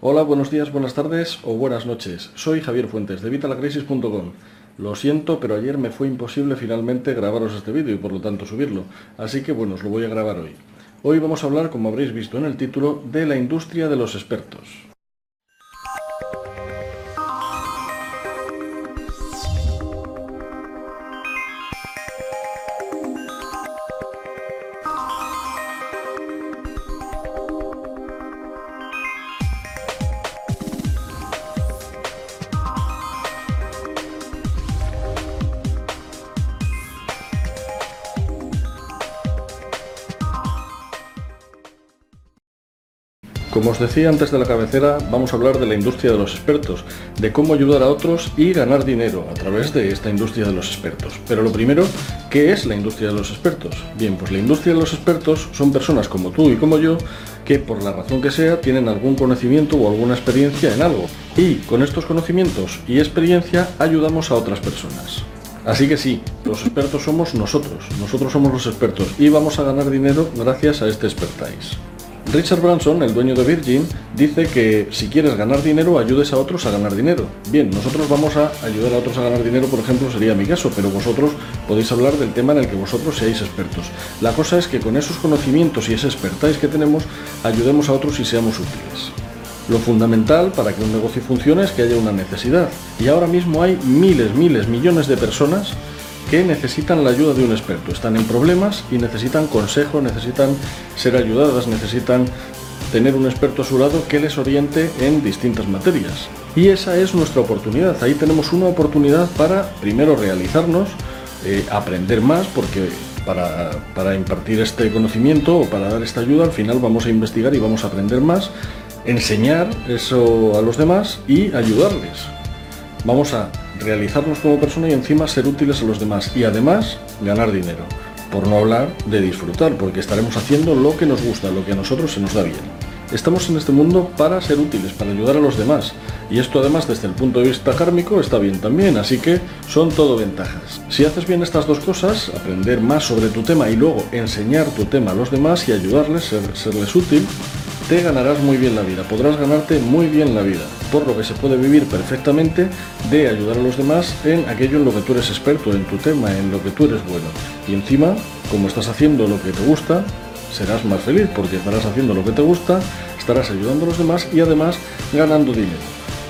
Hola, buenos días, buenas tardes o buenas noches. Soy Javier Fuentes de Vitalacrisis.com. Lo siento, pero ayer me fue imposible finalmente grabaros este vídeo y por lo tanto subirlo. Así que bueno, os lo voy a grabar hoy. Hoy vamos a hablar, como habréis visto en el título, de la industria de los expertos. Como os decía antes de la cabecera, vamos a hablar de la industria de los expertos, de cómo ayudar a otros y ganar dinero a través de esta industria de los expertos. Pero lo primero, ¿qué es la industria de los expertos? Bien, pues la industria de los expertos son personas como tú y como yo que por la razón que sea tienen algún conocimiento o alguna experiencia en algo. Y con estos conocimientos y experiencia ayudamos a otras personas. Así que sí, los expertos somos nosotros, nosotros somos los expertos y vamos a ganar dinero gracias a este expertise. Richard Branson, el dueño de Virgin, dice que si quieres ganar dinero, ayudes a otros a ganar dinero. Bien, nosotros vamos a ayudar a otros a ganar dinero, por ejemplo, sería mi caso, pero vosotros podéis hablar del tema en el que vosotros seáis expertos. La cosa es que con esos conocimientos y esa expertise que tenemos, ayudemos a otros y seamos útiles. Lo fundamental para que un negocio funcione es que haya una necesidad. Y ahora mismo hay miles, miles, millones de personas que necesitan la ayuda de un experto. Están en problemas y necesitan consejo, necesitan ser ayudadas, necesitan tener un experto a su lado que les oriente en distintas materias. Y esa es nuestra oportunidad. Ahí tenemos una oportunidad para primero realizarnos, eh, aprender más, porque para, para impartir este conocimiento o para dar esta ayuda, al final vamos a investigar y vamos a aprender más, enseñar eso a los demás y ayudarles. Vamos a realizarnos como persona y encima ser útiles a los demás y además ganar dinero. Por no hablar de disfrutar, porque estaremos haciendo lo que nos gusta, lo que a nosotros se nos da bien. Estamos en este mundo para ser útiles, para ayudar a los demás. Y esto además desde el punto de vista kármico está bien también, así que son todo ventajas. Si haces bien estas dos cosas, aprender más sobre tu tema y luego enseñar tu tema a los demás y ayudarles, serles útil, te ganarás muy bien la vida, podrás ganarte muy bien la vida, por lo que se puede vivir perfectamente de ayudar a los demás en aquello en lo que tú eres experto, en tu tema, en lo que tú eres bueno. Y encima, como estás haciendo lo que te gusta, serás más feliz porque estarás haciendo lo que te gusta, estarás ayudando a los demás y además ganando dinero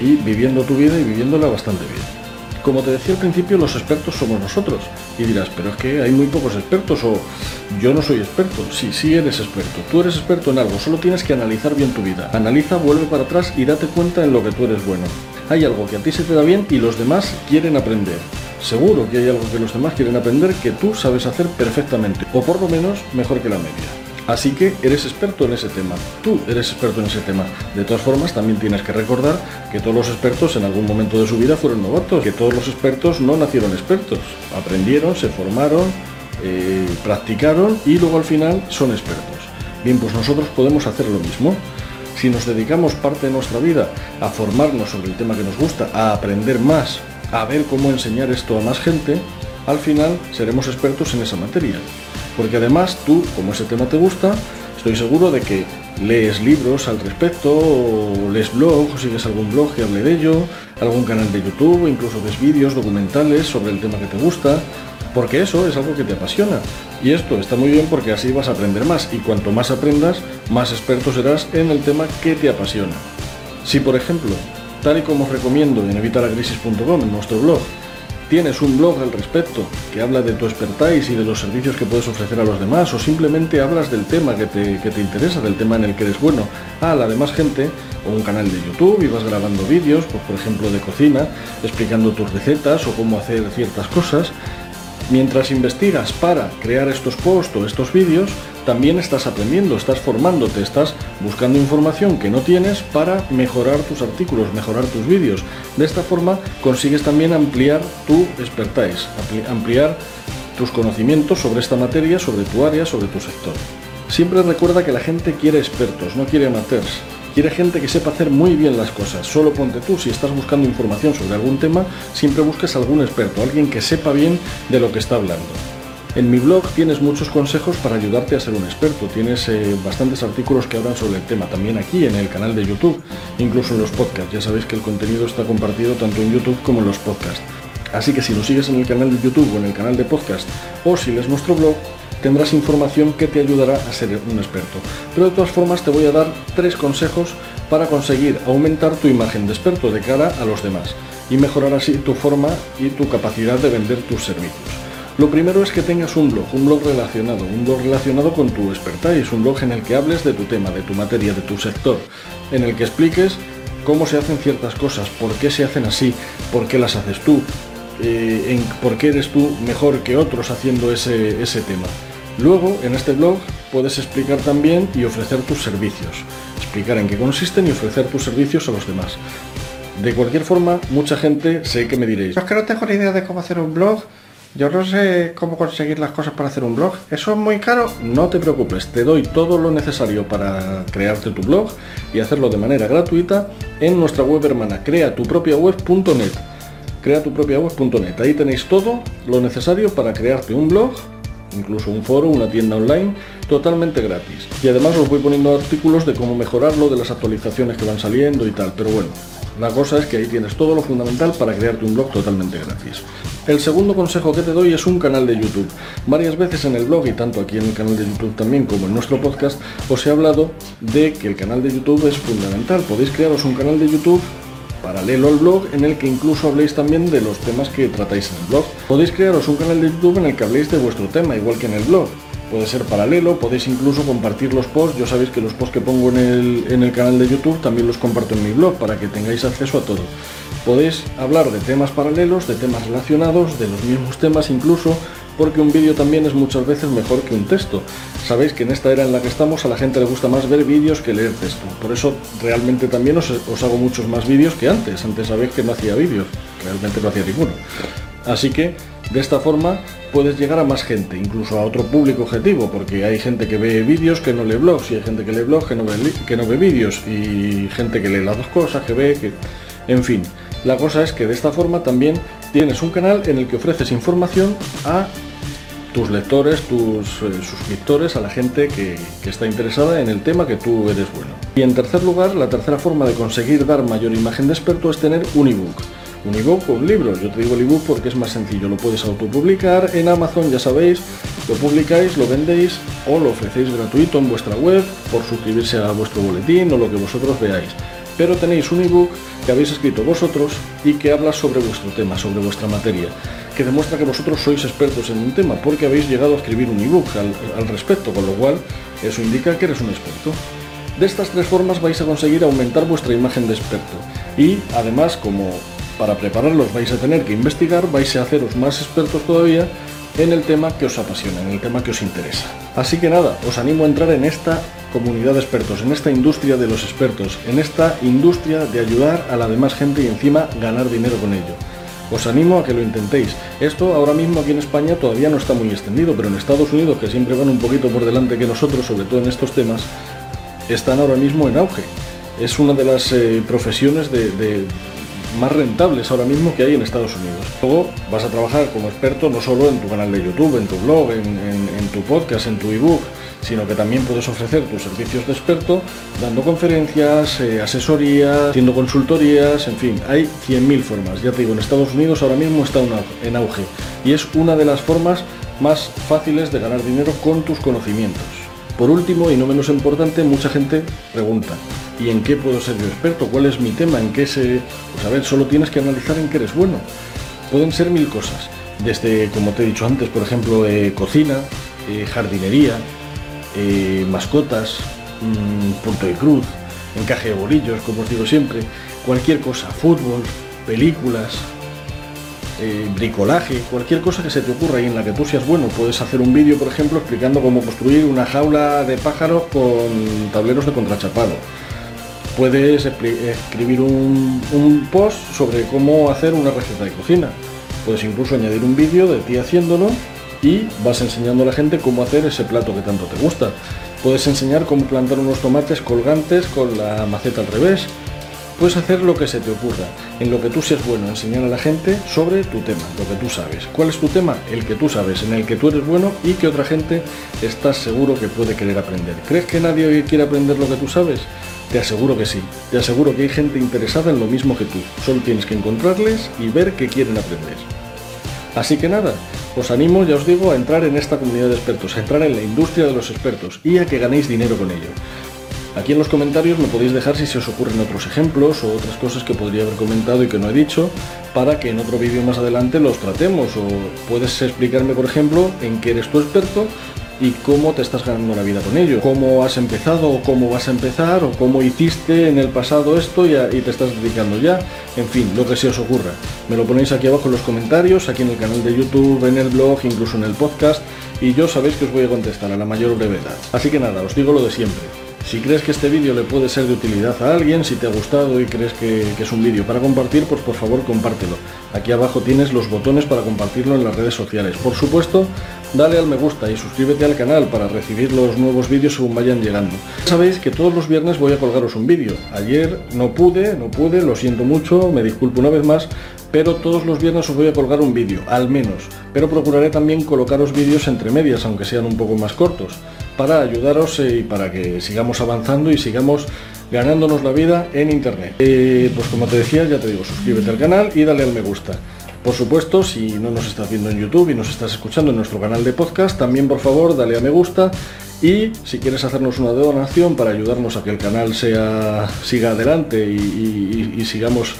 y viviendo tu vida y viviéndola bastante bien. Como te decía al principio, los expertos somos nosotros. Y dirás, pero es que hay muy pocos expertos o yo no soy experto. Sí, sí eres experto. Tú eres experto en algo, solo tienes que analizar bien tu vida. Analiza, vuelve para atrás y date cuenta en lo que tú eres bueno. Hay algo que a ti se te da bien y los demás quieren aprender. Seguro que hay algo que los demás quieren aprender que tú sabes hacer perfectamente, o por lo menos mejor que la media. Así que eres experto en ese tema, tú eres experto en ese tema. De todas formas, también tienes que recordar que todos los expertos en algún momento de su vida fueron novatos, que todos los expertos no nacieron expertos, aprendieron, se formaron, eh, practicaron y luego al final son expertos. Bien, pues nosotros podemos hacer lo mismo. Si nos dedicamos parte de nuestra vida a formarnos sobre el tema que nos gusta, a aprender más, a ver cómo enseñar esto a más gente, al final seremos expertos en esa materia. Porque además tú, como ese tema te gusta, estoy seguro de que lees libros al respecto, o lees blogs, o sigues algún blog que hable de ello, algún canal de YouTube, incluso ves vídeos documentales sobre el tema que te gusta, porque eso es algo que te apasiona. Y esto está muy bien porque así vas a aprender más, y cuanto más aprendas, más experto serás en el tema que te apasiona. Si por ejemplo, tal y como os recomiendo en evitalacrisis.com, en nuestro blog, tienes un blog al respecto que habla de tu expertise y de los servicios que puedes ofrecer a los demás, o simplemente hablas del tema que te, interesa, del tema en el que eres bueno, a la demás gente, o un canal de YouTube y vas grabando vídeos, pues, por ejemplo de cocina, explicando tus recetas o cómo hacer ciertas cosas, mientras investigas para crear estos posts o estos vídeos, también estás aprendiendo, estás formándote, estás buscando información que no tienes para mejorar tus artículos, mejorar tus vídeos. De esta forma consigues también ampliar tu expertise, ampliar tus conocimientos sobre esta materia, sobre tu área, sobre tu sector. Siempre recuerda que la gente quiere expertos, no quiere amateurs. Quiere gente que sepa hacer muy bien las cosas. Solo ponte tú, si estás buscando información sobre algún tema, siempre busques algún experto, alguien que sepa bien de lo que está hablando. En mi blog tienes muchos consejos para ayudarte a ser un experto. Tienes eh, bastantes artículos que hablan sobre el tema, también aquí en el canal de YouTube, incluso en los podcasts. Ya sabéis que el contenido está compartido tanto en YouTube como en los podcasts. Así que si lo sigues en el canal de YouTube o en el canal de podcast o si lees nuestro blog, tendrás información que te ayudará a ser un experto. Pero de todas formas te voy a dar tres consejos para conseguir aumentar tu imagen de experto de cara a los demás y mejorar así tu forma y tu capacidad de vender tus servicios. Lo primero es que tengas un blog, un blog relacionado, un blog relacionado con tu expertise, un blog en el que hables de tu tema, de tu materia, de tu sector, en el que expliques cómo se hacen ciertas cosas, por qué se hacen así, por qué las haces tú, eh, en por qué eres tú mejor que otros haciendo ese, ese tema. Luego, en este blog, puedes explicar también y ofrecer tus servicios, explicar en qué consisten y ofrecer tus servicios a los demás. De cualquier forma, mucha gente sé que me diréis, es que no tengo ni idea de cómo hacer un blog, yo no sé cómo conseguir las cosas para hacer un blog, eso es muy caro. No te preocupes, te doy todo lo necesario para crearte tu blog y hacerlo de manera gratuita en nuestra web hermana creatupropiaweb.net creatupropiaweb.net. Ahí tenéis todo lo necesario para crearte un blog, incluso un foro, una tienda online, totalmente gratis. Y además os voy poniendo artículos de cómo mejorarlo, de las actualizaciones que van saliendo y tal. Pero bueno, la cosa es que ahí tienes todo lo fundamental para crearte un blog totalmente gratis. El segundo consejo que te doy es un canal de YouTube. Varias veces en el blog y tanto aquí en el canal de YouTube también como en nuestro podcast os he hablado de que el canal de YouTube es fundamental. Podéis crearos un canal de YouTube paralelo al blog en el que incluso habléis también de los temas que tratáis en el blog. Podéis crearos un canal de YouTube en el que habléis de vuestro tema, igual que en el blog. Puede ser paralelo, podéis incluso compartir los posts. Yo sabéis que los posts que pongo en el, en el canal de YouTube también los comparto en mi blog para que tengáis acceso a todo. Podéis hablar de temas paralelos, de temas relacionados, de los mismos temas incluso, porque un vídeo también es muchas veces mejor que un texto. Sabéis que en esta era en la que estamos a la gente le gusta más ver vídeos que leer texto. Por eso realmente también os, hago muchos más vídeos que antes. Antes sabéis que no hacía vídeos, realmente no hacía ninguno. Así que de esta forma puedes llegar a más gente, incluso a otro público objetivo, porque hay gente que ve vídeos que no lee blogs y hay gente que lee blogs que no ve, que no ve vídeos y gente que lee las dos cosas, que ve, que... En fin, la cosa es que de esta forma también tienes un canal en el que ofreces información a tus lectores, tus eh, suscriptores, a la gente que, está interesada en el tema que tú eres bueno. Y en tercer lugar, la tercera forma de conseguir dar mayor imagen de experto es tener un ebook. Un ebook o un libro. Yo te digo el ebook porque es más sencillo. Lo puedes autopublicar en Amazon, ya sabéis. Lo publicáis, lo vendéis o lo ofrecéis gratuito en vuestra web por suscribirse a vuestro boletín o lo que vosotros veáis. Pero tenéis un ebook que habéis escrito vosotros y que habla sobre vuestro tema, sobre vuestra materia que demuestra que vosotros sois expertos en un tema, porque habéis llegado a escribir un ebook al, respecto, con lo cual eso indica que eres un experto. De estas tres formas vais a conseguir aumentar vuestra imagen de experto y además como para prepararlos vais a tener que investigar, vais a haceros más expertos todavía en el tema que os apasiona, en el tema que os interesa. Así que nada, os animo a entrar en esta comunidad de expertos, en esta industria de los expertos, en esta industria de ayudar a la demás gente y encima ganar dinero con ello. Os animo a que lo intentéis. Esto ahora mismo aquí en España todavía no está muy extendido, pero en Estados Unidos, que siempre van un poquito por delante que nosotros, sobre todo en estos temas, están ahora mismo en auge. Es una de las eh, profesiones de, más rentables ahora mismo que hay en Estados Unidos. Luego vas a trabajar como experto no solo en tu canal de YouTube, en tu blog, en tu podcast, en tu ebook, sino que también puedes ofrecer tus servicios de experto dando conferencias, eh, asesorías, haciendo consultorías, en fin, hay 100.000 formas. Ya te digo, en Estados Unidos ahora mismo está en auge y es una de las formas más fáciles de ganar dinero con tus conocimientos. Por último, y no menos importante, mucha gente pregunta, ¿y en qué puedo ser yo experto? ¿Cuál es mi tema? ¿En qué se...? Pues a ver, solo tienes que analizar en qué eres bueno. Pueden ser mil cosas, desde, como te he dicho antes, por ejemplo, eh, cocina, eh, jardinería, eh, mascotas, mm, punto de cruz, encaje de bolillos, como os digo siempre, cualquier cosa, fútbol, películas, eh, bricolaje, cualquier cosa que se te ocurra y en la que tú seas bueno. Puedes hacer un vídeo, por ejemplo, explicando cómo construir una jaula de pájaros con tableros de contrachapado. Puedes escribir un, un post sobre cómo hacer una receta de cocina. Puedes incluso añadir un vídeo de ti haciéndolo y vas enseñando a la gente cómo hacer ese plato que tanto te gusta. Puedes enseñar cómo plantar unos tomates colgantes con la maceta al revés. Puedes hacer lo que se te ocurra, en lo que tú seas bueno, enseñar a la gente sobre tu tema, lo que tú sabes. ¿Cuál es tu tema? El que tú sabes, en el que tú eres bueno y que otra gente estás seguro que puede querer aprender. ¿Crees que nadie hoy quiere aprender lo que tú sabes? Te aseguro que sí. Te aseguro que hay gente interesada en lo mismo que tú. Solo tienes que encontrarles y ver qué quieren aprender. Así que nada, os animo, ya os digo, a entrar en esta comunidad de expertos, a entrar en la industria de los expertos y a que ganéis dinero con ello. Aquí en los comentarios me podéis dejar si se os ocurren otros ejemplos o otras cosas que podría haber comentado y que no he dicho para que en otro vídeo más adelante los tratemos o puedes explicarme por ejemplo en qué eres tu experto y cómo te estás ganando la vida con ello, cómo has empezado o cómo vas a empezar o cómo hiciste en el pasado esto y, y, te estás dedicando ya, en fin, lo que se os ocurra. Me lo ponéis aquí abajo en los comentarios, aquí en el canal de YouTube, en el blog, incluso en el podcast y yo sabéis que os voy a contestar a la mayor brevedad. Así que nada, os digo lo de siempre. Si crees que este vídeo le puede ser de utilidad a alguien, si te ha gustado y crees que, es un vídeo para compartir, pues por favor compártelo. Aquí abajo tienes los botones para compartirlo en las redes sociales. Por supuesto, dale al me gusta y suscríbete al canal para recibir los nuevos vídeos según vayan llegando. Sabéis que todos los viernes voy a colgaros un vídeo. Ayer no pude, no pude, lo siento mucho, me disculpo una vez más, pero todos los viernes os voy a colgar un vídeo, al menos. Pero procuraré también colocaros vídeos entre medias, aunque sean un poco más cortos, para ayudaros y para que sigamos avanzando y sigamos ganándonos la vida en internet. Eh, pues como te decía, ya te digo, suscríbete al canal y dale al me gusta. Por supuesto, si no nos estás viendo en YouTube y nos estás escuchando en nuestro canal de podcast, también por favor dale a me gusta y si quieres hacernos una donación para ayudarnos a que el canal sea, siga adelante y sigamos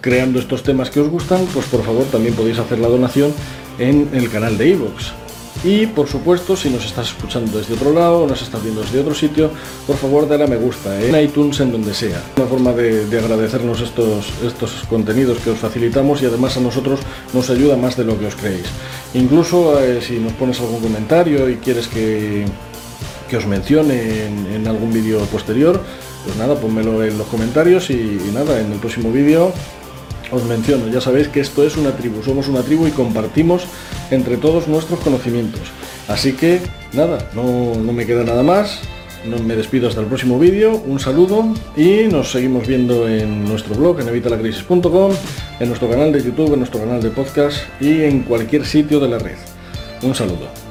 creando estos temas que os gustan, pues por favor también podéis hacer la donación en el canal de iVoox. Y por supuesto, si nos estás escuchando desde otro lado nos estás viendo desde otro sitio, por favor dale a me gusta ¿eh? en iTunes, en donde sea. Una forma de, de, agradecernos estos, estos contenidos que os facilitamos y además a nosotros nos ayuda más de lo que os creéis. Incluso eh, si nos pones algún comentario y quieres que, que os mencione en, algún vídeo posterior, pues nada, ponmelo en los comentarios y nada, en el próximo vídeo os menciono, ya sabéis que esto es una tribu, somos una tribu y compartimos entre todos nuestros conocimientos. Así que nada, no, no me queda nada más, me despido hasta el próximo vídeo, un saludo y nos seguimos viendo en nuestro blog en evitalacrisis.com, en nuestro canal de YouTube, en nuestro canal de podcast y en cualquier sitio de la red. Un saludo.